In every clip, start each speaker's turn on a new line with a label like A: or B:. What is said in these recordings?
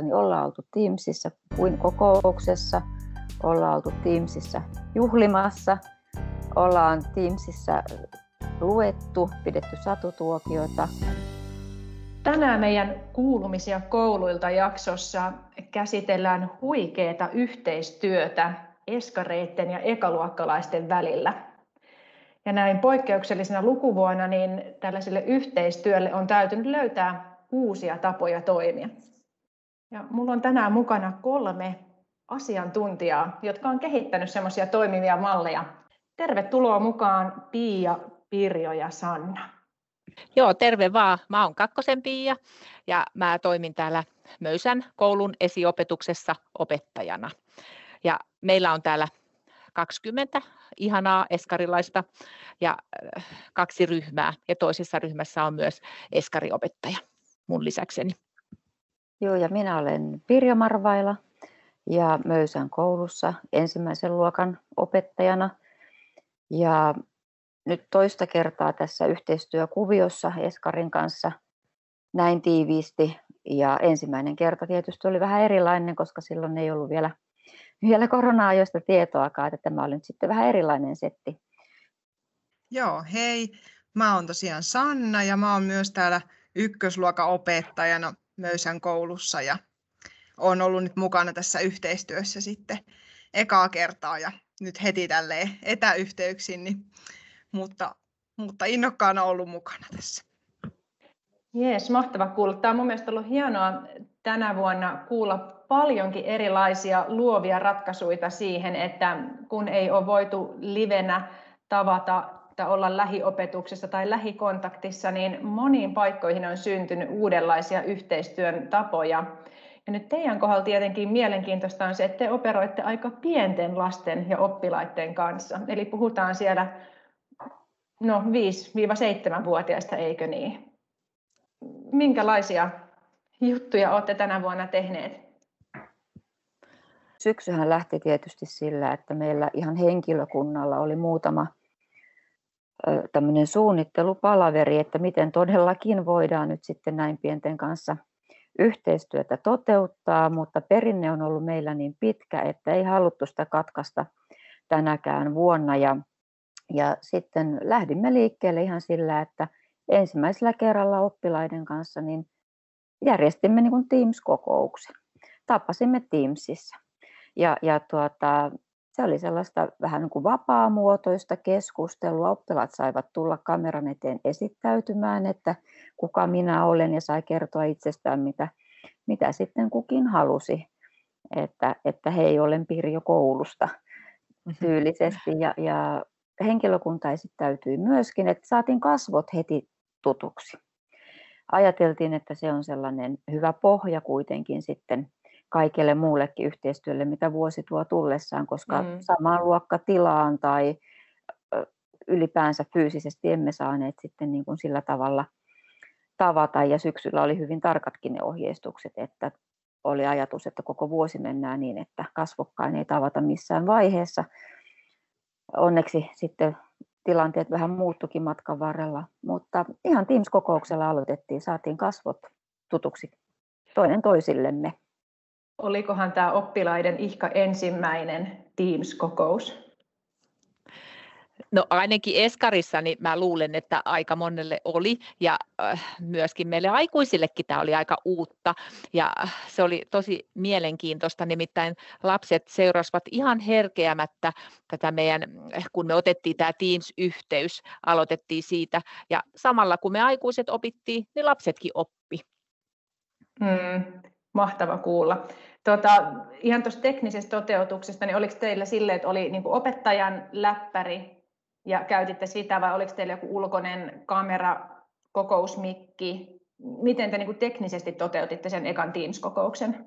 A: niin ollaan oltu Teamsissa kuin kokouksessa, ollaan oltu Teamsissa juhlimassa, ollaan Teamsissa luettu, pidetty satutuokioita.
B: Tänään meidän kuulumisia kouluilta jaksossa käsitellään huikeeta yhteistyötä eskareitten ja ekaluokkalaisten välillä. Ja näin poikkeuksellisena lukuvuonna niin tällaiselle yhteistyölle on täytynyt löytää uusia tapoja toimia. Ja mulla on tänään mukana kolme asiantuntijaa, jotka on kehittänyt semmoisia toimivia malleja. Tervetuloa mukaan Pia, Pirjo ja Sanna.
C: Joo, terve vaan. Mä oon Kakkosen Pia ja mä toimin täällä Möysän koulun esiopetuksessa opettajana. Ja meillä on täällä 20 ihanaa eskarilaista ja äh, kaksi ryhmää. Ja toisessa ryhmässä on myös eskariopettaja mun lisäkseni.
A: Joo, ja minä olen Pirjo Marvaila ja Möysän koulussa ensimmäisen luokan opettajana. Ja nyt toista kertaa tässä yhteistyökuviossa Eskarin kanssa näin tiiviisti. Ja ensimmäinen kerta tietysti oli vähän erilainen, koska silloin ei ollut vielä, vielä korona-ajoista tietoakaan, että tämä oli nyt sitten vähän erilainen setti.
D: Joo, hei. Mä oon tosiaan Sanna ja mä oon myös täällä ykkösluokan opettajana Möysän koulussa ja olen ollut nyt mukana tässä yhteistyössä sitten ekaa kertaa ja nyt heti tälleen etäyhteyksin, niin, mutta, mutta innokkaana ollut mukana tässä.
B: Jees, mahtava kuulla. Tämä on mun mielestä ollut hienoa tänä vuonna kuulla paljonkin erilaisia luovia ratkaisuja siihen, että kun ei ole voitu livenä tavata tai olla lähiopetuksessa tai lähikontaktissa, niin moniin paikkoihin on syntynyt uudenlaisia yhteistyön tapoja. Ja nyt teidän kohdalla tietenkin mielenkiintoista on se, että te operoitte aika pienten lasten ja oppilaiden kanssa. Eli puhutaan siellä no 5-7-vuotiaista, eikö niin? Minkälaisia juttuja olette tänä vuonna tehneet?
A: Syksyhän lähti tietysti sillä, että meillä ihan henkilökunnalla oli muutama tämmöinen suunnittelupalaveri, että miten todellakin voidaan nyt sitten näin pienten kanssa yhteistyötä toteuttaa, mutta perinne on ollut meillä niin pitkä, että ei haluttu sitä katkaista tänäkään vuonna. Ja, ja sitten lähdimme liikkeelle ihan sillä, että ensimmäisellä kerralla oppilaiden kanssa niin järjestimme niin kuin Teams-kokouksen. Tapasimme Teamsissa. Ja, ja tuota, se oli sellaista vähän niin kuin vapaamuotoista keskustelua. Oppilaat saivat tulla kameran eteen esittäytymään, että kuka minä olen ja sai kertoa itsestään, mitä, mitä sitten kukin halusi. Että, että hei, olen Pirjo koulusta mm-hmm. tyylisesti ja, ja henkilökunta esittäytyi myöskin, että saatiin kasvot heti tutuksi. Ajateltiin, että se on sellainen hyvä pohja kuitenkin sitten kaikelle muullekin yhteistyölle, mitä vuosi tuo tullessaan, koska mm. samaan luokkatilaan tai ylipäänsä fyysisesti emme saaneet sitten niin kuin sillä tavalla tavata. Ja syksyllä oli hyvin tarkatkin ne ohjeistukset, että oli ajatus, että koko vuosi mennään niin, että kasvokkain ei tavata missään vaiheessa. Onneksi sitten tilanteet vähän muuttukin matkan varrella, mutta ihan Teams-kokouksella aloitettiin, saatiin kasvot tutuksi toinen toisillemme
B: olikohan tämä oppilaiden ihka ensimmäinen Teams-kokous?
C: No ainakin Eskarissa niin mä luulen, että aika monelle oli. Ja äh, myöskin meille aikuisillekin tämä oli aika uutta. Ja se oli tosi mielenkiintoista, nimittäin lapset seurasivat ihan herkeämättä tätä meidän, kun me otettiin tämä Teams-yhteys, aloitettiin siitä. Ja samalla kun me aikuiset opittiin, niin lapsetkin oppi.
B: Hmm, mahtava kuulla. Tota, ihan tuosta teknisestä toteutuksesta, niin oliko teillä sille, että oli niin opettajan läppäri ja käytitte sitä, vai oliko teillä joku ulkoinen kamera, kokousmikki? Miten te niin teknisesti toteutitte sen ekan Teams-kokouksen?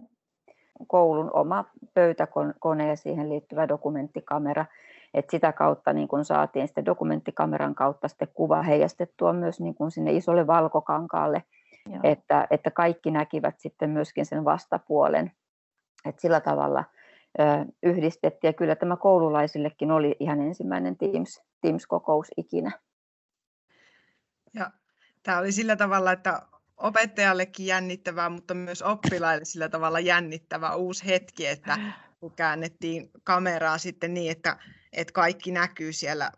A: Koulun oma pöytäkone ja siihen liittyvä dokumenttikamera. Et sitä kautta niin kun saatiin sitten dokumenttikameran kautta sitten kuva heijastettua myös niin kun sinne isolle valkokankaalle, että, että kaikki näkivät sitten myöskin sen vastapuolen. Et sillä tavalla ö, yhdistettiin. Ja kyllä tämä koululaisillekin oli ihan ensimmäinen Teams, Teams-kokous ikinä.
D: Ja tämä oli sillä tavalla, että opettajallekin jännittävää, mutta myös oppilaille sillä tavalla jännittävä uusi hetki, että kun käännettiin kameraa sitten niin, että, että kaikki näkyy siellä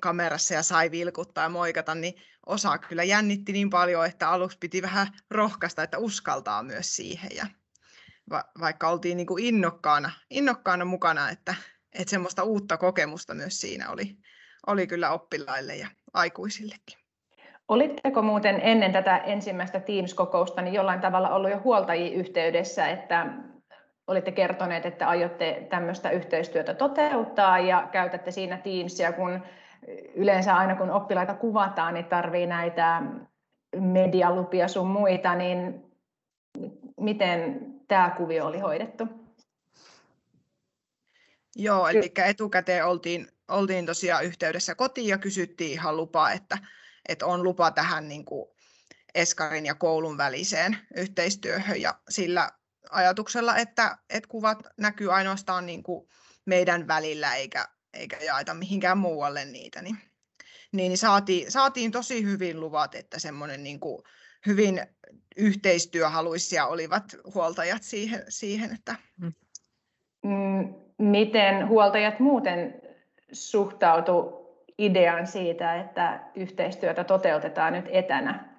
D: kamerassa ja sai vilkuttaa ja moikata, niin osa kyllä jännitti niin paljon, että aluksi piti vähän rohkaista, että uskaltaa myös siihen. Ja va- vaikka oltiin niin kuin innokkaana, innokkaana mukana, että, että semmoista uutta kokemusta myös siinä oli, oli kyllä oppilaille ja aikuisillekin.
B: Olitteko muuten ennen tätä ensimmäistä Teams-kokousta niin jollain tavalla ollut jo huoltajia yhteydessä, että olitte kertoneet, että aiotte tämmöistä yhteistyötä toteuttaa ja käytätte siinä Teamsia, kun yleensä aina kun oppilaita kuvataan, niin tarvii näitä medialupia sun muita, niin miten tämä kuvio oli hoidettu?
D: Joo, eli etukäteen oltiin, oltiin tosiaan yhteydessä kotiin ja kysyttiin ihan lupaa, että, että on lupa tähän niin kuin Eskarin ja koulun väliseen yhteistyöhön ja sillä ajatuksella, että, että kuvat näkyy ainoastaan niin kuin meidän välillä eikä, eikä jaeta mihinkään muualle niitä, niin, niin saatiin, saatiin tosi hyvin luvat, että semmoinen niin kuin hyvin yhteistyöhaluisia olivat huoltajat siihen, siihen että
B: mm. mm miten huoltajat muuten suhtautu ideaan siitä, että yhteistyötä toteutetaan nyt etänä?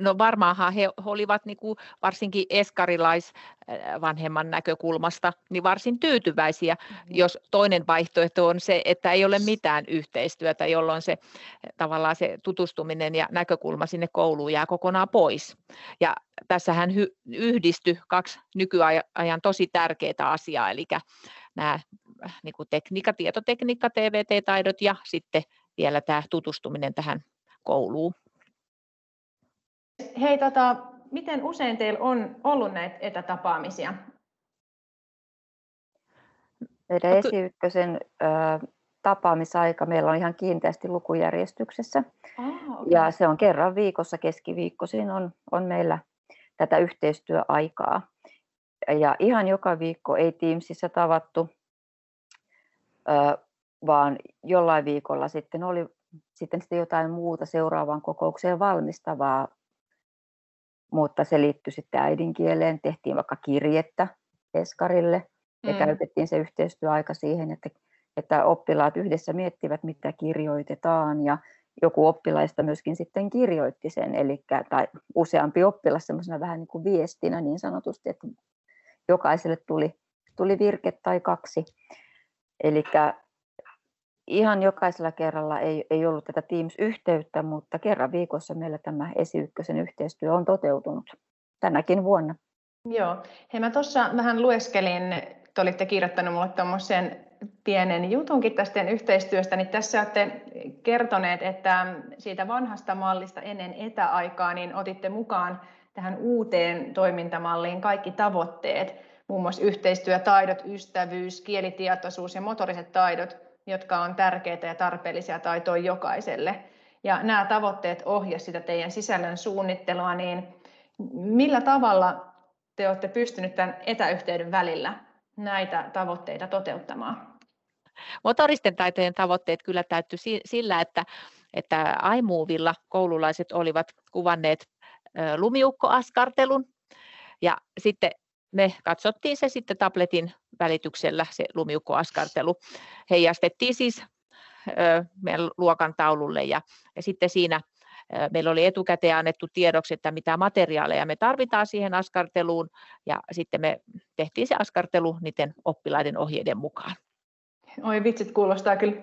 C: No varmaanhan he olivat niin kuin varsinkin eskarilaisvanhemman näkökulmasta niin varsin tyytyväisiä, mm-hmm. jos toinen vaihtoehto on se, että ei ole mitään yhteistyötä, jolloin se tavallaan se tutustuminen ja näkökulma sinne kouluun jää kokonaan pois. Ja tässähän hy- yhdisty kaksi nykyajan tosi tärkeää asiaa, eli nämä niin kuin tekniikka, tietotekniikka, TVT-taidot ja sitten vielä tämä tutustuminen tähän kouluun.
B: Hei, tota, miten usein teillä on ollut näitä etätapaamisia?
A: Meidän esi tapaamisaika meillä on ihan kiinteästi lukujärjestyksessä. Ah, okay. Ja se on kerran viikossa, keskiviikkoisin on, on meillä tätä yhteistyöaikaa. Ja ihan joka viikko ei Teamsissa tavattu, vaan jollain viikolla sitten oli sitten jotain muuta seuraavaan kokoukseen valmistavaa mutta se liittyi sitten äidinkieleen. Tehtiin vaikka kirjettä Eskarille ja mm. käytettiin se yhteistyöaika siihen, että, että oppilaat yhdessä miettivät, mitä kirjoitetaan ja joku oppilaista myöskin sitten kirjoitti sen, eli tai useampi oppilas semmoisena vähän niin kuin viestinä niin sanotusti, että jokaiselle tuli, tuli virke tai kaksi. Eli ihan jokaisella kerralla ei, ei ollut tätä Teams-yhteyttä, mutta kerran viikossa meillä tämä esi yhteistyö on toteutunut tänäkin vuonna.
B: Joo. Hei, mä tuossa vähän lueskelin, te olitte kirjoittanut minulle tuommoisen pienen jutunkin tästä yhteistyöstä, niin tässä olette kertoneet, että siitä vanhasta mallista ennen etäaikaa, niin otitte mukaan tähän uuteen toimintamalliin kaikki tavoitteet, muun muassa yhteistyötaidot, ystävyys, kielitietoisuus ja motoriset taidot – jotka on tärkeitä ja tarpeellisia taitoja jokaiselle. Ja nämä tavoitteet ohjasivat sitä teidän sisällön suunnittelua, niin millä tavalla te olette pystyneet tämän etäyhteyden välillä näitä tavoitteita toteuttamaan?
C: Motoristen taitojen tavoitteet kyllä täytty sillä, että, että iMovilla koululaiset olivat kuvanneet lumiukkoaskartelun ja sitten me katsottiin se sitten tabletin välityksellä, se lumiukkoaskartelu. Heijastettiin siis meidän luokan taululle ja, ja sitten siinä meillä oli etukäteen annettu tiedoksi, että mitä materiaaleja me tarvitaan siihen askarteluun ja sitten me tehtiin se askartelu niiden oppilaiden ohjeiden mukaan.
B: Oi vitsit, kuulostaa kyllä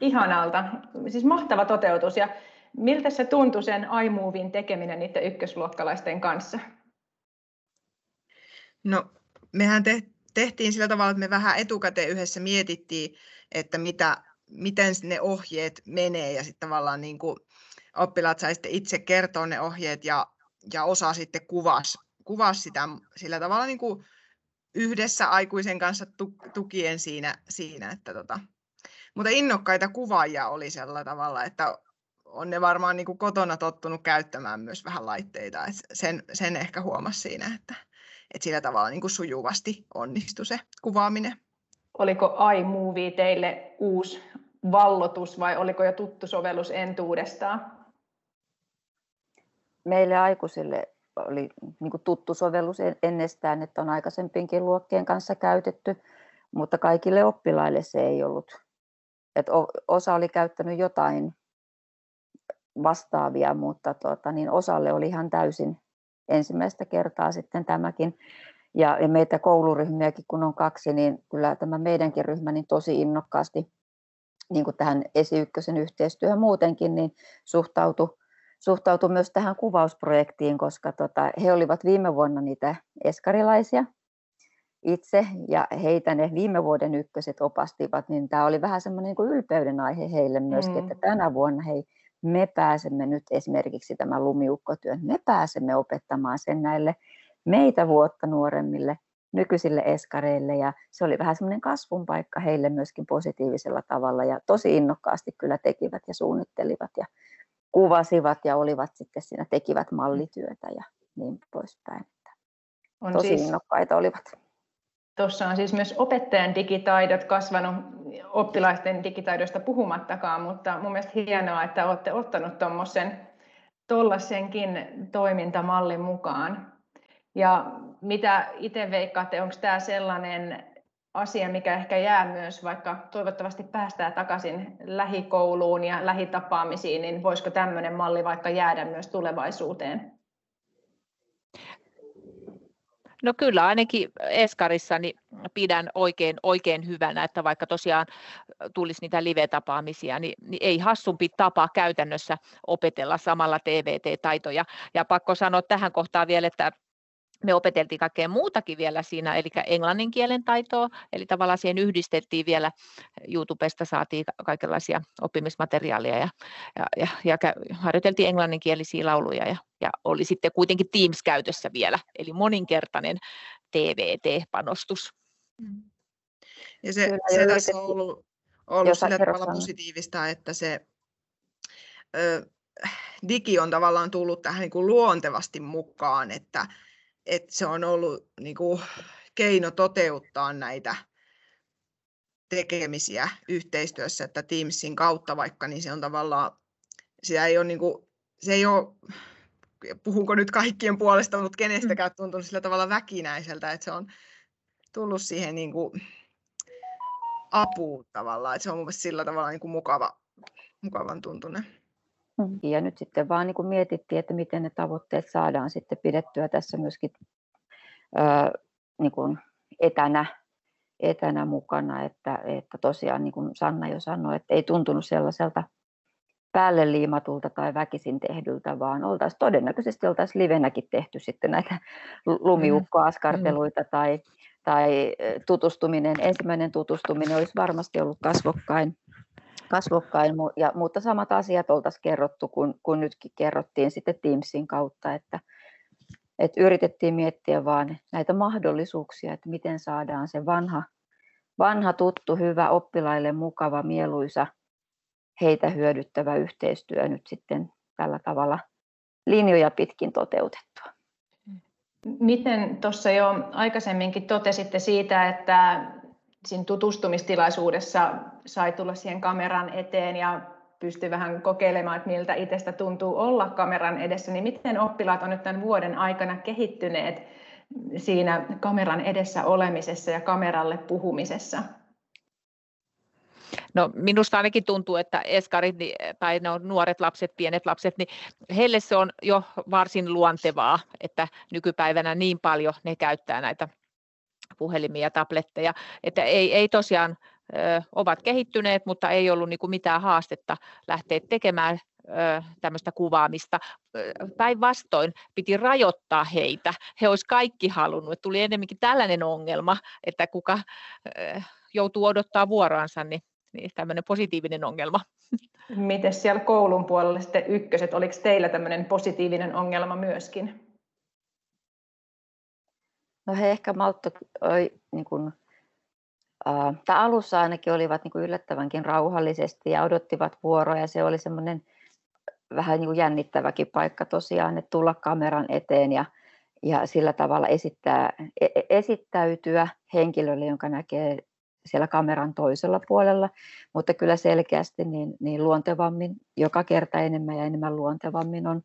B: ihanalta. Siis mahtava toteutus ja miltä se tuntui sen iMovin tekeminen niiden ykkösluokkalaisten kanssa?
D: No, mehän tehtiin sillä tavalla, että me vähän etukäteen yhdessä mietittiin, että mitä, miten ne ohjeet menee ja sitten tavallaan niin kuin oppilaat sai sitten itse kertoa ne ohjeet ja, ja osa sitten kuvasi, kuvasi sitä sillä tavalla niin kuin yhdessä aikuisen kanssa tukien siinä, siinä että tota. mutta innokkaita kuvaajia oli sillä tavalla, että on ne varmaan niin kuin kotona tottunut käyttämään myös vähän laitteita, sen, sen ehkä huomasi siinä, että, että sillä tavalla niin kuin sujuvasti onnistui se kuvaaminen.
B: Oliko iMovie teille uusi vallotus vai oliko jo tuttu sovellus entuudestaan?
A: meille aikuisille oli niin kuin tuttu sovellus ennestään, että on aikaisempiinkin luokkien kanssa käytetty, mutta kaikille oppilaille se ei ollut. Et osa oli käyttänyt jotain vastaavia, mutta tuota, niin osalle oli ihan täysin ensimmäistä kertaa sitten tämäkin. Ja, ja meitä kouluryhmiäkin kun on kaksi, niin kyllä tämä meidänkin ryhmä niin tosi innokkaasti niin kuin tähän esi yhteistyöhön muutenkin, niin suhtautui suhtautui myös tähän kuvausprojektiin, koska tota, he olivat viime vuonna niitä eskarilaisia itse ja heitä ne viime vuoden ykköset opastivat, niin tämä oli vähän semmoinen niin ylpeyden aihe heille myöskin, mm. että tänä vuonna hei, me pääsemme nyt esimerkiksi tämän lumiukkotyön, me pääsemme opettamaan sen näille meitä vuotta nuoremmille nykyisille eskareille ja se oli vähän semmoinen kasvun paikka heille myöskin positiivisella tavalla ja tosi innokkaasti kyllä tekivät ja suunnittelivat ja kuvasivat ja olivat sitten siinä, tekivät mallityötä ja niin poispäin. On Tosi siis, innokkaita olivat.
B: Tuossa on siis myös opettajan digitaidot kasvanut oppilaisten digitaidoista puhumattakaan, mutta mun mielestä hienoa, että olette ottanut tuommoisen tuollaisenkin toimintamallin mukaan. Ja mitä itse veikkaatte, onko tämä sellainen asia, mikä ehkä jää myös, vaikka toivottavasti päästään takaisin lähikouluun ja lähitapaamisiin, niin voisiko tämmöinen malli vaikka jäädä myös tulevaisuuteen?
C: No kyllä ainakin Eskarissa niin pidän oikein, oikein hyvänä, että vaikka tosiaan tulisi niitä live-tapaamisia, niin, niin ei hassumpi tapa käytännössä opetella samalla TVT-taitoja. Ja pakko sanoa tähän kohtaan vielä, että me opeteltiin kaikkea muutakin vielä siinä, eli englannin kielen taitoa, eli tavallaan siihen yhdistettiin vielä, YouTubesta saatiin kaikenlaisia oppimismateriaalia ja, ja, ja, ja harjoiteltiin englanninkielisiä lauluja ja, ja oli sitten kuitenkin Teams käytössä vielä, eli moninkertainen TVT-panostus.
D: Mm. Ja se, se tässä on ollut, ollut sillä tavalla positiivista, että se ö, digi on tavallaan tullut tähän niin kuin luontevasti mukaan, että että se on ollut niin kuin, keino toteuttaa näitä tekemisiä yhteistyössä, että Teamsin kautta vaikka, niin se on tavallaan, sitä ei ole, niin kuin, se ei ole, puhunko nyt kaikkien puolesta, mutta kenestäkään mm. tuntunut sillä tavalla väkinäiseltä, että se on tullut siihen niin kuin, apuun tavallaan, että se on mun sillä tavalla niin kuin mukava, mukavan tuntunen.
A: Mm. Ja nyt sitten vaan niin kuin mietittiin, että miten ne tavoitteet saadaan sitten pidettyä tässä myöskin ää, niin kuin etänä, etänä mukana, että, että tosiaan niin kuin Sanna jo sanoi, että ei tuntunut sellaiselta päälle liimatulta tai väkisin tehdyltä, vaan oltaisiin todennäköisesti oltaisiin livenäkin tehty sitten näitä lumiukkoaskarteluita mm. tai, tai tutustuminen, ensimmäinen tutustuminen olisi varmasti ollut kasvokkain kasvokkain, ja, mutta samat asiat oltaisiin kerrottu, kun, kun nytkin kerrottiin sitten Teamsin kautta, että, että yritettiin miettiä vaan näitä mahdollisuuksia, että miten saadaan se vanha, vanha tuttu, hyvä, oppilaille mukava, mieluisa, heitä hyödyttävä yhteistyö nyt sitten tällä tavalla linjoja pitkin toteutettua.
B: Miten tuossa jo aikaisemminkin totesitte siitä, että siinä tutustumistilaisuudessa sai tulla siihen kameran eteen ja pystyi vähän kokeilemaan, että miltä itsestä tuntuu olla kameran edessä, niin miten oppilaat on nyt tämän vuoden aikana kehittyneet siinä kameran edessä olemisessa ja kameralle puhumisessa?
C: No minusta ainakin tuntuu, että eskarit tai no, nuoret lapset, pienet lapset, niin heille se on jo varsin luontevaa, että nykypäivänä niin paljon ne käyttää näitä puhelimia ja tabletteja, että ei, ei tosiaan ö, ovat kehittyneet, mutta ei ollut niin kuin mitään haastetta lähteä tekemään tämmöistä kuvaamista. Päinvastoin piti rajoittaa heitä. He olisivat kaikki halunnut. Tuli enemmänkin tällainen ongelma, että kuka joutuu odottaa vuoroansa, niin, niin tämmöinen positiivinen ongelma.
B: Miten siellä koulun puolella sitten ykköset, oliko teillä tämmöinen positiivinen ongelma myöskin?
A: No he ehkä maltto, niin kuin, tai alussa ainakin olivat niin kuin yllättävänkin rauhallisesti ja odottivat vuoroa ja se oli semmoinen vähän niin kuin jännittäväkin paikka tosiaan, että tulla kameran eteen ja, ja sillä tavalla esittää, e, e, esittäytyä henkilölle, jonka näkee siellä kameran toisella puolella, mutta kyllä selkeästi niin, niin luontevammin, joka kerta enemmän ja enemmän luontevammin on,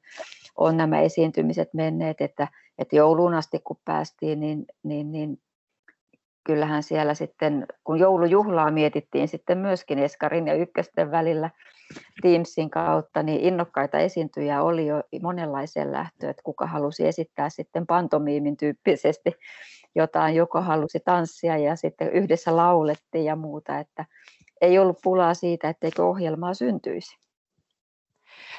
A: on nämä esiintymiset menneet, että, että jouluun asti kun päästiin, niin, niin, niin kyllähän siellä sitten, kun joulujuhlaa mietittiin sitten myöskin Eskarin ja Ykkösten välillä Teamsin kautta, niin innokkaita esiintyjä oli jo monenlaisen lähtöön, että kuka halusi esittää sitten pantomiimin tyyppisesti jotain, joko halusi tanssia ja sitten yhdessä laulettiin ja muuta, että ei ollut pulaa siitä, etteikö ohjelmaa syntyisi.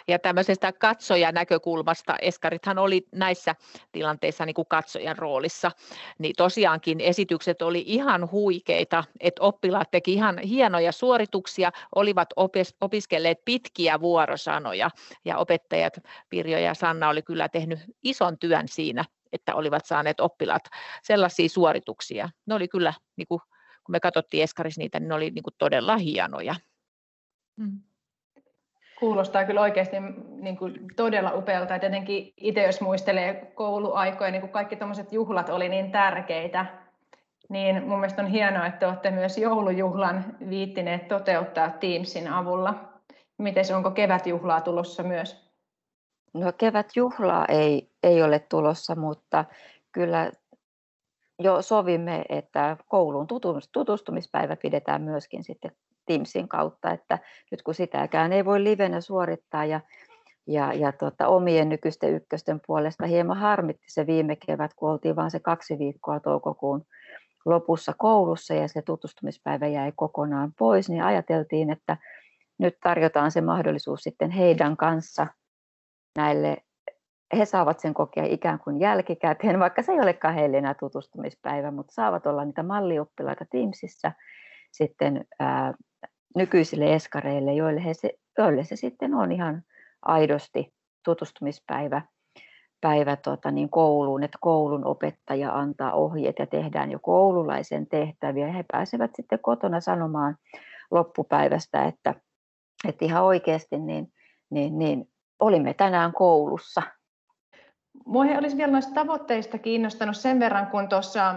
C: Ja tämmöisestä katsojan näkökulmasta, Eskarithan oli näissä tilanteissa niin kuin katsojan roolissa, niin tosiaankin esitykset oli ihan huikeita, että oppilaat teki ihan hienoja suorituksia, olivat opiskelleet pitkiä vuorosanoja ja opettajat Pirjo ja Sanna oli kyllä tehnyt ison työn siinä, että olivat saaneet oppilaat sellaisia suorituksia. Ne oli kyllä, niin kuin, kun me katsottiin Eskaris niitä, niin ne oli niin kuin todella hienoja.
B: Mm. Kuulostaa kyllä oikeasti niin kuin todella upealta. Et jotenkin itse jos muistelee kouluaikoja, niin kun kaikki tuommoiset juhlat oli niin tärkeitä, niin mun mielestä on hienoa, että olette myös joulujuhlan viittineet toteuttaa Teamsin avulla. Miten onko kevätjuhlaa tulossa myös?
A: No kevätjuhlaa ei, ei ole tulossa, mutta kyllä jo sovimme, että koulun tutustumispäivä pidetään myöskin sitten Teamsin kautta, että nyt kun sitäkään ei voi livenä suorittaa ja, ja, ja tota, omien nykyisten ykkösten puolesta hieman harmitti se viime kevät, kun oltiin vain se kaksi viikkoa toukokuun lopussa koulussa ja se tutustumispäivä jäi kokonaan pois, niin ajateltiin, että nyt tarjotaan se mahdollisuus sitten heidän kanssa näille, he saavat sen kokea ikään kuin jälkikäteen, vaikka se ei olekaan heille enää tutustumispäivä, mutta saavat olla niitä mallioppilaita Teamsissa sitten ää, nykyisille eskareille, joille, he se, joille se sitten on ihan aidosti tutustumispäivä päivä tota, niin kouluun, että koulun opettaja antaa ohjeet ja tehdään jo koululaisen tehtäviä. He pääsevät sitten kotona sanomaan loppupäivästä, että, että ihan oikeasti niin, niin, niin olimme tänään koulussa.
B: Mua olisi vielä noista tavoitteista kiinnostanut sen verran, kun tuossa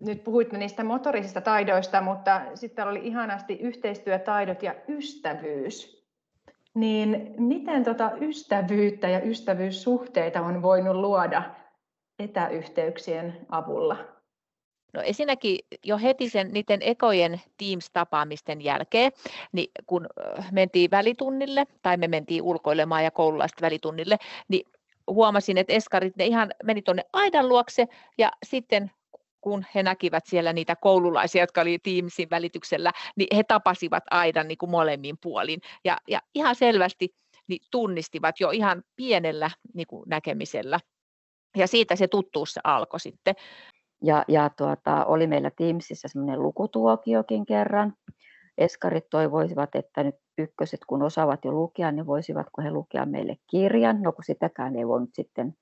B: nyt puhuitte niistä motorisista taidoista, mutta sitten oli ihanasti yhteistyötaidot ja ystävyys. Niin miten tota ystävyyttä ja ystävyyssuhteita on voinut luoda etäyhteyksien avulla?
C: No ensinnäkin jo heti sen niiden ekojen Teams-tapaamisten jälkeen, niin kun mentiin välitunnille tai me mentiin ulkoilemaan ja koululaiset välitunnille, niin huomasin, että eskarit ne ihan meni tuonne aidan luokse ja sitten kun he näkivät siellä niitä koululaisia, jotka oli Teamsin välityksellä, niin he tapasivat aidan niin kuin molemmin puolin. Ja, ja ihan selvästi niin tunnistivat jo ihan pienellä niin kuin näkemisellä. Ja siitä se tuttuus alkoi sitten.
A: Ja, ja tuota, oli meillä Teamsissa semmoinen lukutuokiokin kerran. Eskarit toivoisivat, että nyt ykköset, kun osaavat jo lukea, niin voisivatko he lukea meille kirjan. No kun sitäkään ei voinut sitten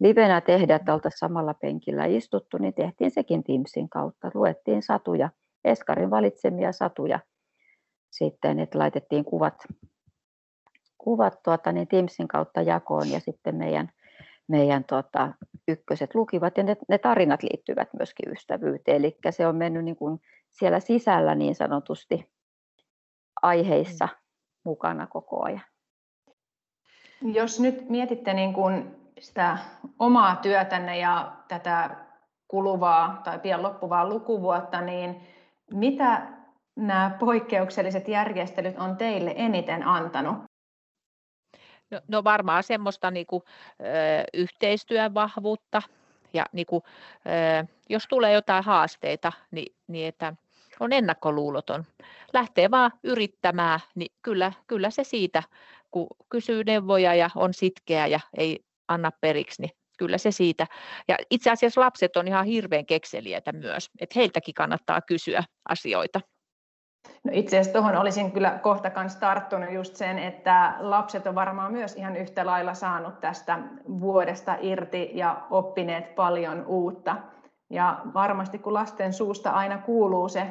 A: livenä tehdä, että oltaisiin samalla penkillä istuttu, niin tehtiin sekin Teamsin kautta. Luettiin satuja, Eskarin valitsemia satuja sitten, että laitettiin kuvat, kuvat tuota, niin Teamsin kautta jakoon ja sitten meidän, meidän tuota, ykköset lukivat ja ne, ne tarinat liittyvät myöskin ystävyyteen. Eli se on mennyt niin kuin siellä sisällä niin sanotusti aiheissa mm. mukana koko ajan.
B: Jos nyt mietitte niin kuin sitä omaa työtänne ja tätä kuluvaa tai pian loppuvaa lukuvuotta, niin mitä nämä poikkeukselliset järjestelyt on teille eniten antanut?
C: No, no varmaan semmoista niin kuin, ö, yhteistyön vahvuutta ja niin kuin, ö, jos tulee jotain haasteita, niin, niin että on ennakkoluuloton. Lähtee vaan yrittämään, niin kyllä, kyllä se siitä, kun kysyy neuvoja ja on sitkeä ja ei anna periksi, niin kyllä se siitä. Ja itse asiassa lapset on ihan hirveän kekseliäitä myös, että heiltäkin kannattaa kysyä asioita.
B: No itse asiassa tuohon olisin kyllä kohta kanssa tarttunut just sen, että lapset on varmaan myös ihan yhtä lailla saanut tästä vuodesta irti ja oppineet paljon uutta. Ja varmasti kun lasten suusta aina kuuluu se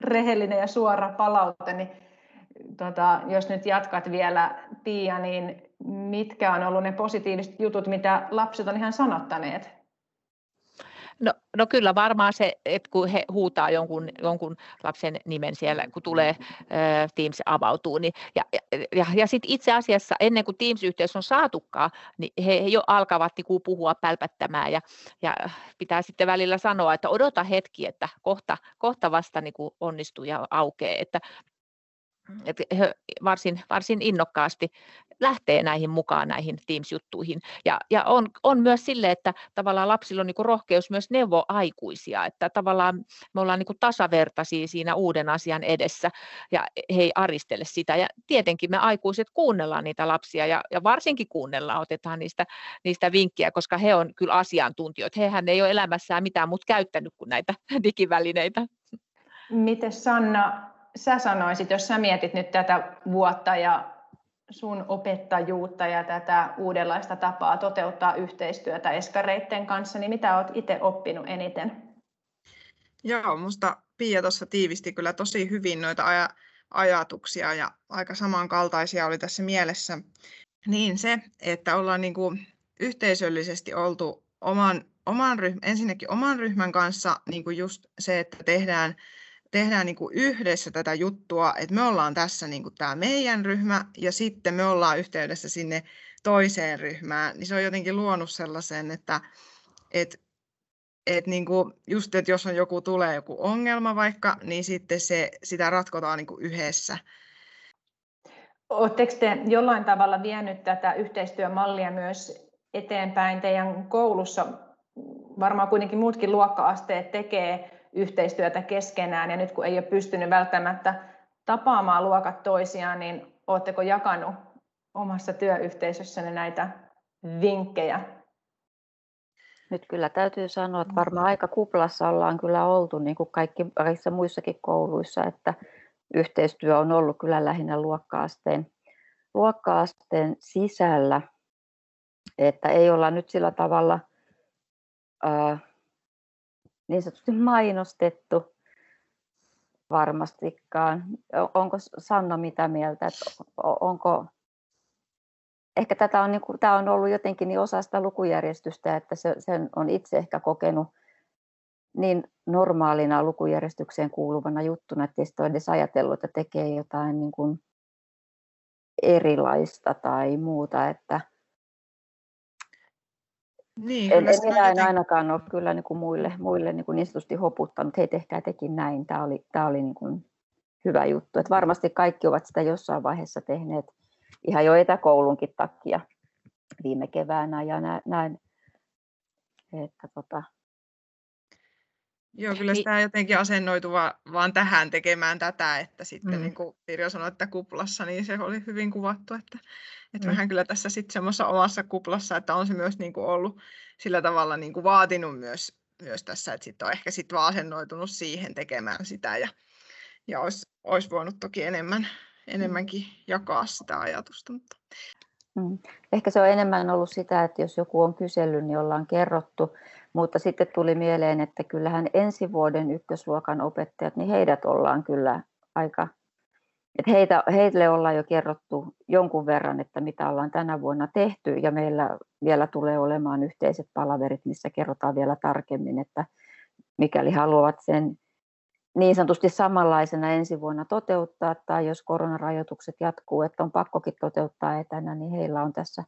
B: rehellinen ja suora palaute, niin tota, jos nyt jatkat vielä, Pia, niin mitkä on ollut ne positiiviset jutut, mitä lapset on ihan sanottaneet?
C: No, no kyllä varmaan se, että kun he huutaa jonkun, jonkun lapsen nimen siellä, kun tulee äh, Teams avautuu, niin, ja, ja, ja sitten itse asiassa ennen kuin Teams-yhteys on saatukaan, niin he, he jo alkavat niin puhua pälpättämään ja, ja pitää sitten välillä sanoa, että odota hetki, että kohta, kohta vasta niin kuin onnistuu ja aukeaa, että että he varsin, varsin innokkaasti lähtee näihin mukaan näihin Teams-juttuihin. Ja, ja on, on myös sille, että tavallaan lapsilla on niin rohkeus myös neuvoa aikuisia, että tavallaan me ollaan niin tasavertaisia siinä uuden asian edessä ja he ei aristele sitä. Ja tietenkin me aikuiset kuunnellaan niitä lapsia ja, ja varsinkin kuunnellaan, otetaan niistä, niistä vinkkiä, koska he on kyllä asiantuntijoita. Hehän ei ole elämässään mitään muuta käyttänyt kuin näitä digivälineitä.
B: Miten Sanna, sä sanoisit, jos sä mietit nyt tätä vuotta ja sun opettajuutta ja tätä uudenlaista tapaa toteuttaa yhteistyötä eskareitten kanssa, niin mitä olet itse oppinut eniten?
D: Joo, musta Pia tuossa tiivisti kyllä tosi hyvin noita aj- ajatuksia ja aika samankaltaisia oli tässä mielessä. Niin se, että ollaan niin kuin yhteisöllisesti oltu oman, oman ryhmän, ensinnäkin oman ryhmän kanssa niin kuin just se, että tehdään tehdään niin kuin yhdessä tätä juttua, että me ollaan tässä niin kuin tämä meidän ryhmä ja sitten me ollaan yhteydessä sinne toiseen ryhmään, niin se on jotenkin luonut sellaisen, että et, et niin kuin just, että jos on joku tulee joku ongelma vaikka, niin sitten se, sitä ratkotaan niin kuin yhdessä.
B: Oletteko te jollain tavalla vienyt tätä yhteistyömallia myös eteenpäin teidän koulussa? Varmaan kuitenkin muutkin luokka-asteet tekee yhteistyötä keskenään ja nyt kun ei ole pystynyt välttämättä tapaamaan luokat toisiaan, niin oletteko jakanut omassa työyhteisössänne näitä vinkkejä?
A: Nyt kyllä täytyy sanoa, että varmaan aika kuplassa ollaan kyllä oltu, niin kuin kaikki, kaikissa muissakin kouluissa, että yhteistyö on ollut kyllä lähinnä luokkaasteen, luokkaasteen sisällä, että ei olla nyt sillä tavalla äh, niin sanotusti mainostettu varmastikaan. Onko Sanna mitä mieltä, että onko, ehkä tätä on, niin kuin, tämä on ollut jotenkin niin osa sitä lukujärjestystä, että se, sen on itse ehkä kokenut niin normaalina lukujärjestykseen kuuluvana juttuna, että ei ole edes ajatellut, että tekee jotain niin kuin erilaista tai muuta, että niin, en, en minä en ainakaan ole kyllä niin kuin muille, muille niin, kuin niin sanotusti hoputtanut, hei tehkää tekin näin, tämä oli, tämä oli niin kuin hyvä juttu. Että varmasti kaikki ovat sitä jossain vaiheessa tehneet ihan jo etäkoulunkin takia viime keväänä ja näin, että tota,
D: Joo, kyllä sitä jotenkin asennoitu vaan, vaan tähän tekemään tätä, että sitten mm. niin kuin Pirjo sanoi, että kuplassa, niin se oli hyvin kuvattu, että, että mm. vähän kyllä tässä sitten semmoisessa omassa kuplassa, että on se myös niin kuin ollut sillä tavalla niin kuin vaatinut myös, myös tässä, että sitten on ehkä sitten vaan asennoitunut siihen tekemään sitä ja, ja olisi, olisi voinut toki enemmän, enemmänkin jakaa sitä ajatusta. Mutta...
A: Mm. Ehkä se on enemmän ollut sitä, että jos joku on kysellyt, niin ollaan kerrottu, mutta sitten tuli mieleen, että kyllähän ensi vuoden ykkösluokan opettajat, niin heidät ollaan kyllä aika, että heitä, heille ollaan jo kerrottu jonkun verran, että mitä ollaan tänä vuonna tehty. Ja meillä vielä tulee olemaan yhteiset palaverit, missä kerrotaan vielä tarkemmin, että mikäli haluavat sen niin sanotusti samanlaisena ensi vuonna toteuttaa tai jos koronarajoitukset jatkuu, että on pakkokin toteuttaa etänä, niin heillä on tässä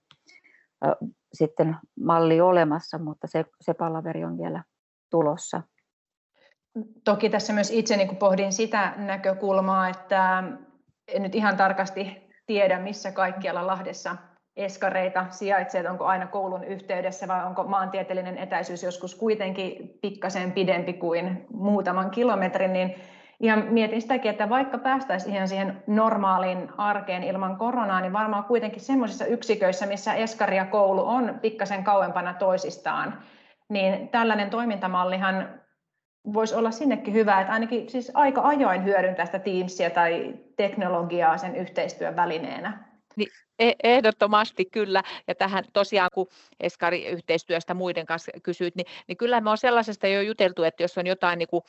A: sitten malli olemassa, mutta se, se palaveri on vielä tulossa.
B: Toki tässä myös itse niin pohdin sitä näkökulmaa, että en nyt ihan tarkasti tiedä, missä kaikkialla Lahdessa eskareita sijaitsee, onko aina koulun yhteydessä vai onko maantieteellinen etäisyys joskus kuitenkin pikkasen pidempi kuin muutaman kilometrin, niin ihan mietin sitäkin, että vaikka päästäisiin ihan siihen normaaliin arkeen ilman koronaa, niin varmaan kuitenkin semmoisissa yksiköissä, missä eskari ja koulu on pikkasen kauempana toisistaan, niin tällainen toimintamallihan voisi olla sinnekin hyvä, että ainakin siis aika ajoin hyödyntää sitä Teamsia tai teknologiaa sen yhteistyön välineenä.
C: Niin, e-, ehdottomasti kyllä, ja tähän tosiaan kun Eskari-yhteistyöstä muiden kanssa kysyit, niin, niin kyllä me on sellaisesta jo juteltu, että jos on jotain niin kuin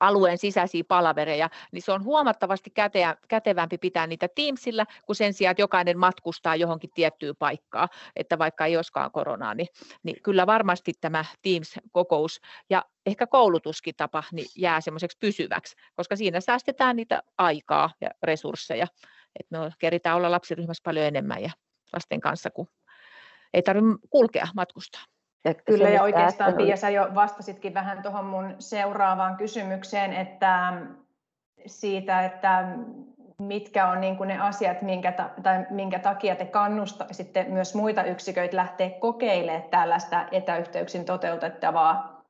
C: alueen sisäisiä palavereja, niin se on huomattavasti kätevämpi pitää niitä Teamsillä, kuin sen sijaan, että jokainen matkustaa johonkin tiettyyn paikkaan, että vaikka ei olisikaan koronaa, niin, niin kyllä varmasti tämä Teams-kokous ja ehkä koulutuskin tapa niin jää semmoiseksi pysyväksi, koska siinä säästetään niitä aikaa ja resursseja, että me keritään olla lapsiryhmässä paljon enemmän ja lasten kanssa, kun ei tarvitse kulkea matkustaa.
B: Että Kyllä, ja oikeastaan Pia, sä jo vastasitkin vähän tuohon mun seuraavaan kysymykseen, että siitä, että mitkä on niin kuin ne asiat, minkä, ta, tai minkä takia te kannustaisitte myös muita yksiköitä lähteä kokeilemaan tällaista etäyhteyksin toteutettavaa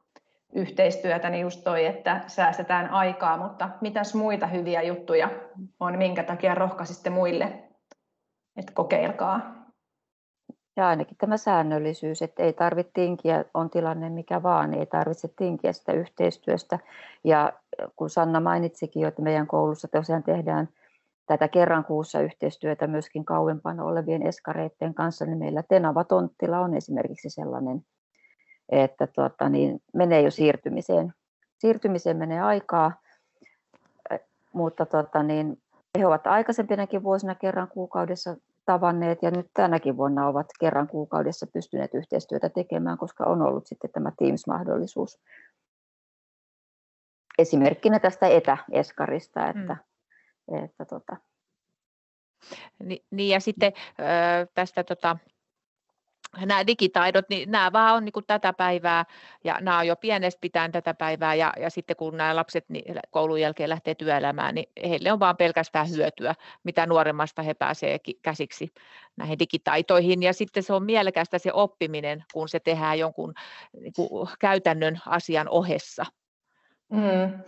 B: yhteistyötä, niin just toi, että säästetään aikaa, mutta mitäs muita hyviä juttuja on, minkä takia rohkaisitte muille, että kokeilkaa?
A: Ja ainakin tämä säännöllisyys, että ei tarvitse tinkiä, on tilanne mikä vaan, niin ei tarvitse tinkiä sitä yhteistyöstä. Ja kun Sanna mainitsikin jo, että meidän koulussa tosiaan tehdään tätä kerran kuussa yhteistyötä myöskin kauempana olevien eskareiden kanssa, niin meillä Tenava Tonttila on esimerkiksi sellainen, että tuota, niin menee jo siirtymiseen. Siirtymiseen menee aikaa, mutta tuota, niin he ovat aikaisempinakin vuosina kerran kuukaudessa tavanneet ja nyt tänäkin vuonna ovat kerran kuukaudessa pystyneet yhteistyötä tekemään, koska on ollut sitten tämä Teams-mahdollisuus. Esimerkkinä tästä etäeskarista, että, mm. että tota.
C: Niin ja sitten tästä tota, nämä digitaidot, niin nämä vaan on niin tätä päivää ja nämä on jo pienestä pitäen tätä päivää ja, ja sitten kun nämä lapset niin koulun jälkeen lähtee työelämään, niin heille on vaan pelkästään hyötyä, mitä nuoremmasta he pääsee käsiksi näihin digitaitoihin ja sitten se on mielekästä se oppiminen, kun se tehdään jonkun niin kuin käytännön asian ohessa.
B: Mm.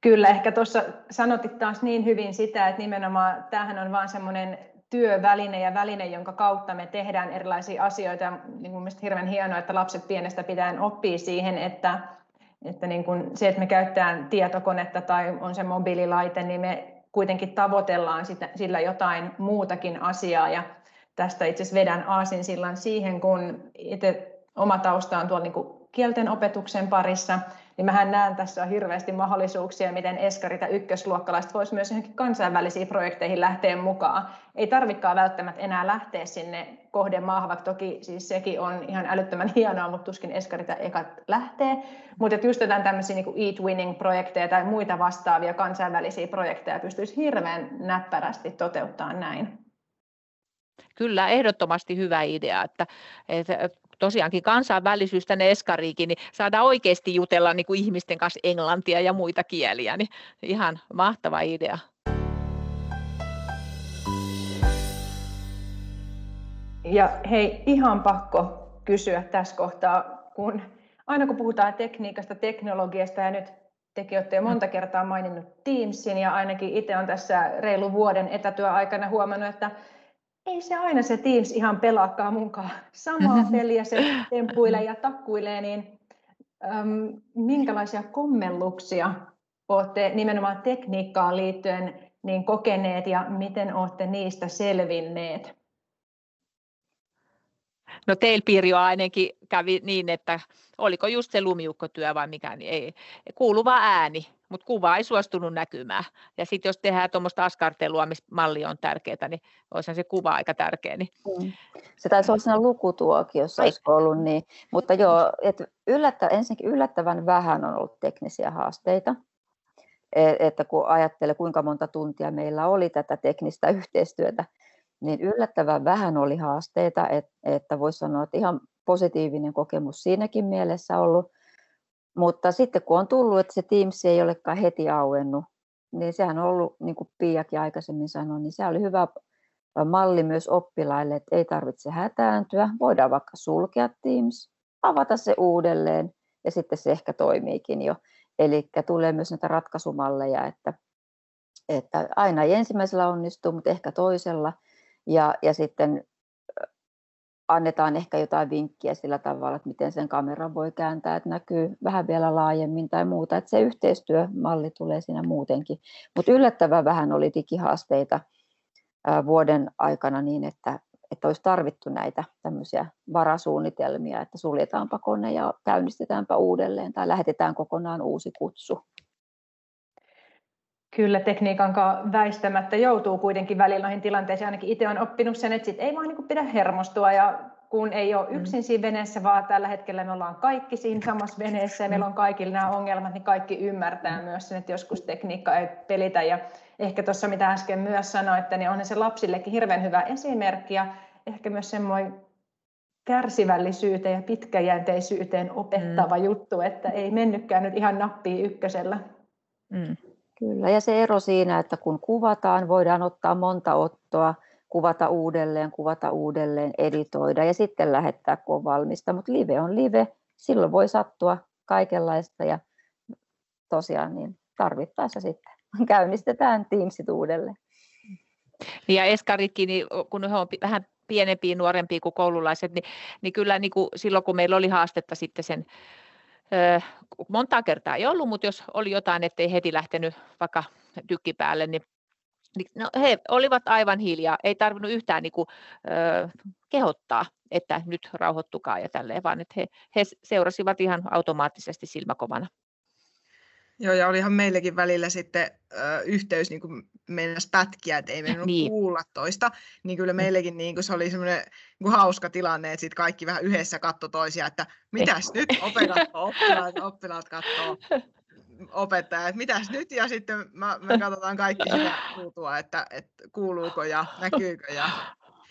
B: Kyllä, ehkä tuossa sanotit taas niin hyvin sitä, että nimenomaan tämähän on vaan semmoinen työväline ja väline, jonka kautta me tehdään erilaisia asioita. Niin kuin hirveän hienoa, että lapset pienestä pitäen oppii siihen, että, että niin kuin se, että me käytetään tietokonetta tai on se mobiililaite, niin me kuitenkin tavoitellaan sitä, sillä jotain muutakin asiaa. Ja tästä itse asiassa vedän aasin sillan siihen, kun itse oma tausta on tuolla niin kielten opetuksen parissa, niin mähän näen tässä on hirveästi mahdollisuuksia, miten eskarit ja ykkösluokkalaiset voisivat myös johonkin kansainvälisiin projekteihin lähteä mukaan. Ei tarvikaan välttämättä enää lähteä sinne kohdemaahan, vaikka toki siis sekin on ihan älyttömän hienoa, mutta tuskin eskarit ja ekat lähtee. Mutta just jotain tämmöisiä niin Eat Winning-projekteja tai muita vastaavia kansainvälisiä projekteja pystyisi hirveän näppärästi toteuttamaan näin.
C: Kyllä, ehdottomasti hyvä idea, että, että tosiaankin kansainvälisyys tänne Eskariikin, niin saadaan oikeasti jutella niin kuin ihmisten kanssa englantia ja muita kieliä, niin ihan mahtava idea.
B: Ja hei, ihan pakko kysyä tässä kohtaa, kun aina kun puhutaan tekniikasta, teknologiasta ja nyt tekin olette jo monta kertaa maininnut Teamsin ja ainakin itse on tässä reilu vuoden etätyöaikana huomannut, että ei se aina se Teams ihan pelaakaan munkaan samaa peliä, se tempuilee ja takkuilee, niin äm, minkälaisia kommelluksia olette nimenomaan tekniikkaan liittyen niin kokeneet ja miten olette niistä selvinneet?
C: No teillä Pirjo ainakin kävi niin, että oliko just se lumiukkotyö vai mikä, niin ei, kuuluva ääni mutta kuva ei suostunut näkymään. Ja sitten jos tehdään tuommoista askartelua, missä malli on tärkeää, niin olisihan se kuva aika tärkeä. Niin... Mm.
A: Se taisi olla siinä lukutuokiossa, olisiko ollut niin. Mutta joo, et yllättä, ensinnäkin yllättävän vähän on ollut teknisiä haasteita. E, että kun ajattelee, kuinka monta tuntia meillä oli tätä teknistä yhteistyötä, niin yllättävän vähän oli haasteita, että voisi sanoa, että ihan positiivinen kokemus siinäkin mielessä ollut. Mutta sitten kun on tullut, että se Teams ei olekaan heti auennut, niin sehän on ollut, niin kuin Piakin aikaisemmin sanoi, niin se oli hyvä malli myös oppilaille, että ei tarvitse hätääntyä. Voidaan vaikka sulkea Teams, avata se uudelleen ja sitten se ehkä toimiikin jo. Eli tulee myös näitä ratkaisumalleja, että, että aina ei ensimmäisellä onnistu, mutta ehkä toisella. Ja, ja sitten annetaan ehkä jotain vinkkiä sillä tavalla, että miten sen kameran voi kääntää, että näkyy vähän vielä laajemmin tai muuta, että se yhteistyömalli tulee siinä muutenkin. Mutta yllättävän vähän oli digihaasteita vuoden aikana niin, että, että olisi tarvittu näitä tämmöisiä varasuunnitelmia, että suljetaanpa kone ja käynnistetaanpa uudelleen tai lähetetään kokonaan uusi kutsu.
B: Kyllä tekniikan kanssa väistämättä joutuu kuitenkin välillä noihin tilanteisiin. Ainakin itse olen oppinut sen, että sit ei vaan niin pidä hermostua ja kun ei ole mm. yksin siinä veneessä, vaan tällä hetkellä me ollaan kaikki siinä samassa veneessä ja meillä on kaikilla nämä ongelmat, niin kaikki ymmärtää mm. myös sen, että joskus tekniikka ei pelitä. Ja ehkä tuossa, mitä äsken myös sanoitte, niin on se lapsillekin hirveän hyvä esimerkki ja ehkä myös semmoinen kärsivällisyyteen ja pitkäjänteisyyteen opettava mm. juttu, että ei mennytkään nyt ihan nappiin ykkösellä.
A: Mm. Kyllä, ja se ero siinä, että kun kuvataan, voidaan ottaa monta ottoa, kuvata uudelleen, kuvata uudelleen, editoida ja sitten lähettää, kun on valmista. Mutta live on live, silloin voi sattua kaikenlaista ja tosiaan niin tarvittaessa sitten käynnistetään Teamsit uudelleen.
C: Ja Eskaritkin, niin kun he on vähän pienempiä, nuorempia kuin koululaiset, niin, niin kyllä niin kuin silloin kun meillä oli haastetta sitten sen monta kertaa ei ollut, mutta jos oli jotain, ettei heti lähtenyt vaikka tykki päälle, niin niin, no, he olivat aivan hiljaa, ei tarvinnut yhtään niin kuin, ö, kehottaa, että nyt rauhoittukaa ja tälleen, vaan että he, he seurasivat ihan automaattisesti silmäkovana.
D: Joo, ja olihan meillekin välillä sitten ö, yhteys niin kuin mennäisi pätkiä, että ei mennyt niin. kuulla toista, niin kyllä mm. meillekin niin kuin se oli semmoinen niin hauska tilanne, että sitten kaikki vähän yhdessä katto toisia, että mitäs nyt opettajat, oppilaat, oppilaat katsoo opettaja, että mitäs nyt, ja sitten mä, me katsotaan kaikki sitä ruutua, että, että kuuluuko ja näkyykö, ja,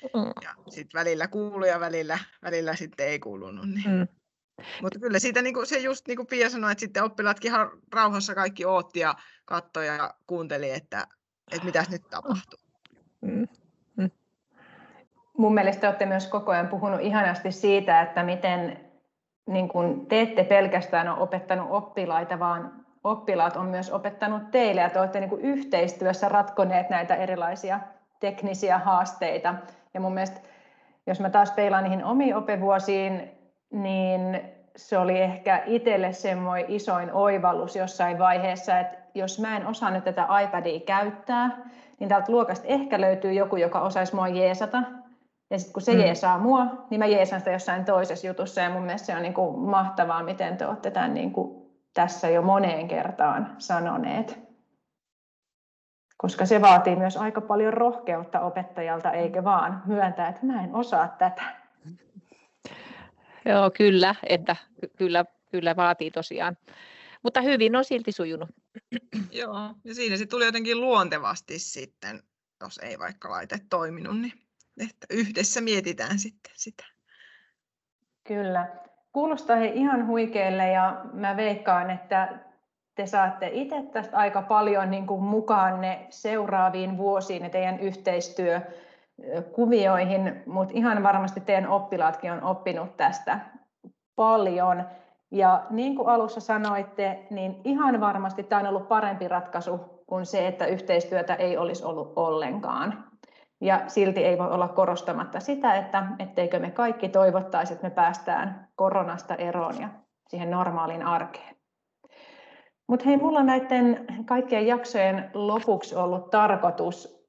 D: mm. ja sitten välillä kuuluu ja välillä, välillä sitten ei kuulunut. Niin. Mm. Mutta kyllä siitä niin kuin, se just niin kuin Pia sanoi, että sitten oppilaatkin rauhassa kaikki ootti ja katsoi ja kuunteli, että, että mitäs nyt tapahtuu. Mm.
B: Mm. Mun mielestä olette myös koko ajan puhunut ihanasti siitä, että miten niin kun te ette pelkästään ole opettanut oppilaita, vaan oppilaat on myös opettanut teille ja te olette niin kuin yhteistyössä ratkoneet näitä erilaisia teknisiä haasteita. Ja mun mielestä, jos mä taas peilaan niihin omiin opevuosiin, niin se oli ehkä itselle semmoinen isoin oivallus jossain vaiheessa, että jos mä en osaa nyt tätä iPadia käyttää, niin täältä luokasta ehkä löytyy joku, joka osaisi mua jeesata. Ja sitten kun se mm. jeesaa mua, niin mä jeesan sitä jossain toisessa jutussa. Ja mun mielestä se on niin kuin mahtavaa, miten te olette tämän niin kuin tässä jo moneen kertaan sanoneet. Koska se vaatii myös aika paljon rohkeutta opettajalta, eikö vaan myöntää, että mä en osaa tätä.
C: Joo, kyllä, että kyllä, kyllä vaatii tosiaan. Mutta hyvin on silti sujunut.
D: Joo, ja siinä se tuli jotenkin luontevasti sitten, jos ei vaikka laite toiminut, niin että yhdessä mietitään sitten sitä.
B: Kyllä. Kuulostaa he ihan huikealle ja mä veikkaan, että te saatte itse tästä aika paljon niin kuin mukaan ne seuraaviin vuosiin ja teidän yhteistyökuvioihin, mutta ihan varmasti teidän oppilaatkin on oppinut tästä paljon. Ja niin kuin alussa sanoitte, niin ihan varmasti tämä on ollut parempi ratkaisu kuin se, että yhteistyötä ei olisi ollut ollenkaan. Ja silti ei voi olla korostamatta sitä, että etteikö me kaikki toivottaisi, että me päästään koronasta eroon ja siihen normaaliin arkeen. Mutta hei, mulla näiden kaikkien jaksojen lopuksi ollut tarkoitus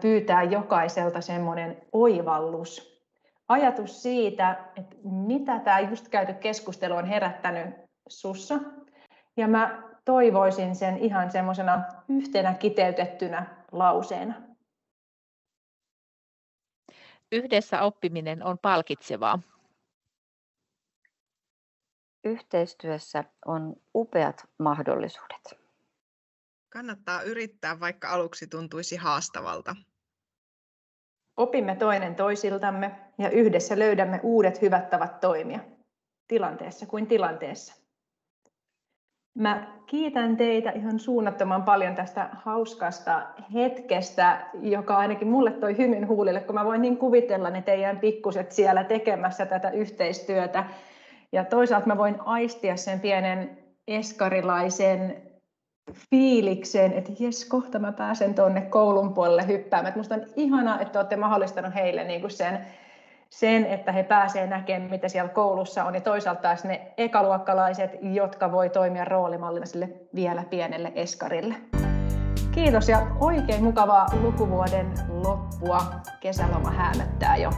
B: pyytää jokaiselta semmoinen oivallus. Ajatus siitä, että mitä tämä just käyty keskustelu on herättänyt sussa. Ja mä toivoisin sen ihan semmoisena yhtenä kiteytettynä lauseena.
C: Yhdessä oppiminen on palkitsevaa.
A: Yhteistyössä on upeat mahdollisuudet.
D: Kannattaa yrittää, vaikka aluksi tuntuisi haastavalta.
B: Opimme toinen toisiltamme ja yhdessä löydämme uudet hyvät tavat toimia, tilanteessa kuin tilanteessa. Mä kiitän teitä ihan suunnattoman paljon tästä hauskasta hetkestä, joka ainakin mulle toi hymyn huulille, kun mä voin niin kuvitella ne teidän pikkuset siellä tekemässä tätä yhteistyötä. Ja toisaalta mä voin aistia sen pienen eskarilaisen fiiliksen, että jes, kohta mä pääsen tuonne koulun puolelle hyppäämään. Musta on ihanaa, että olette mahdollistanut heille niin kuin sen sen, että he pääsevät näkemään, mitä siellä koulussa on, ja toisaalta taas ne ekaluokkalaiset, jotka voi toimia roolimallina sille vielä pienelle eskarille. Kiitos ja oikein mukavaa lukuvuoden loppua. Kesäloma häämöttää jo.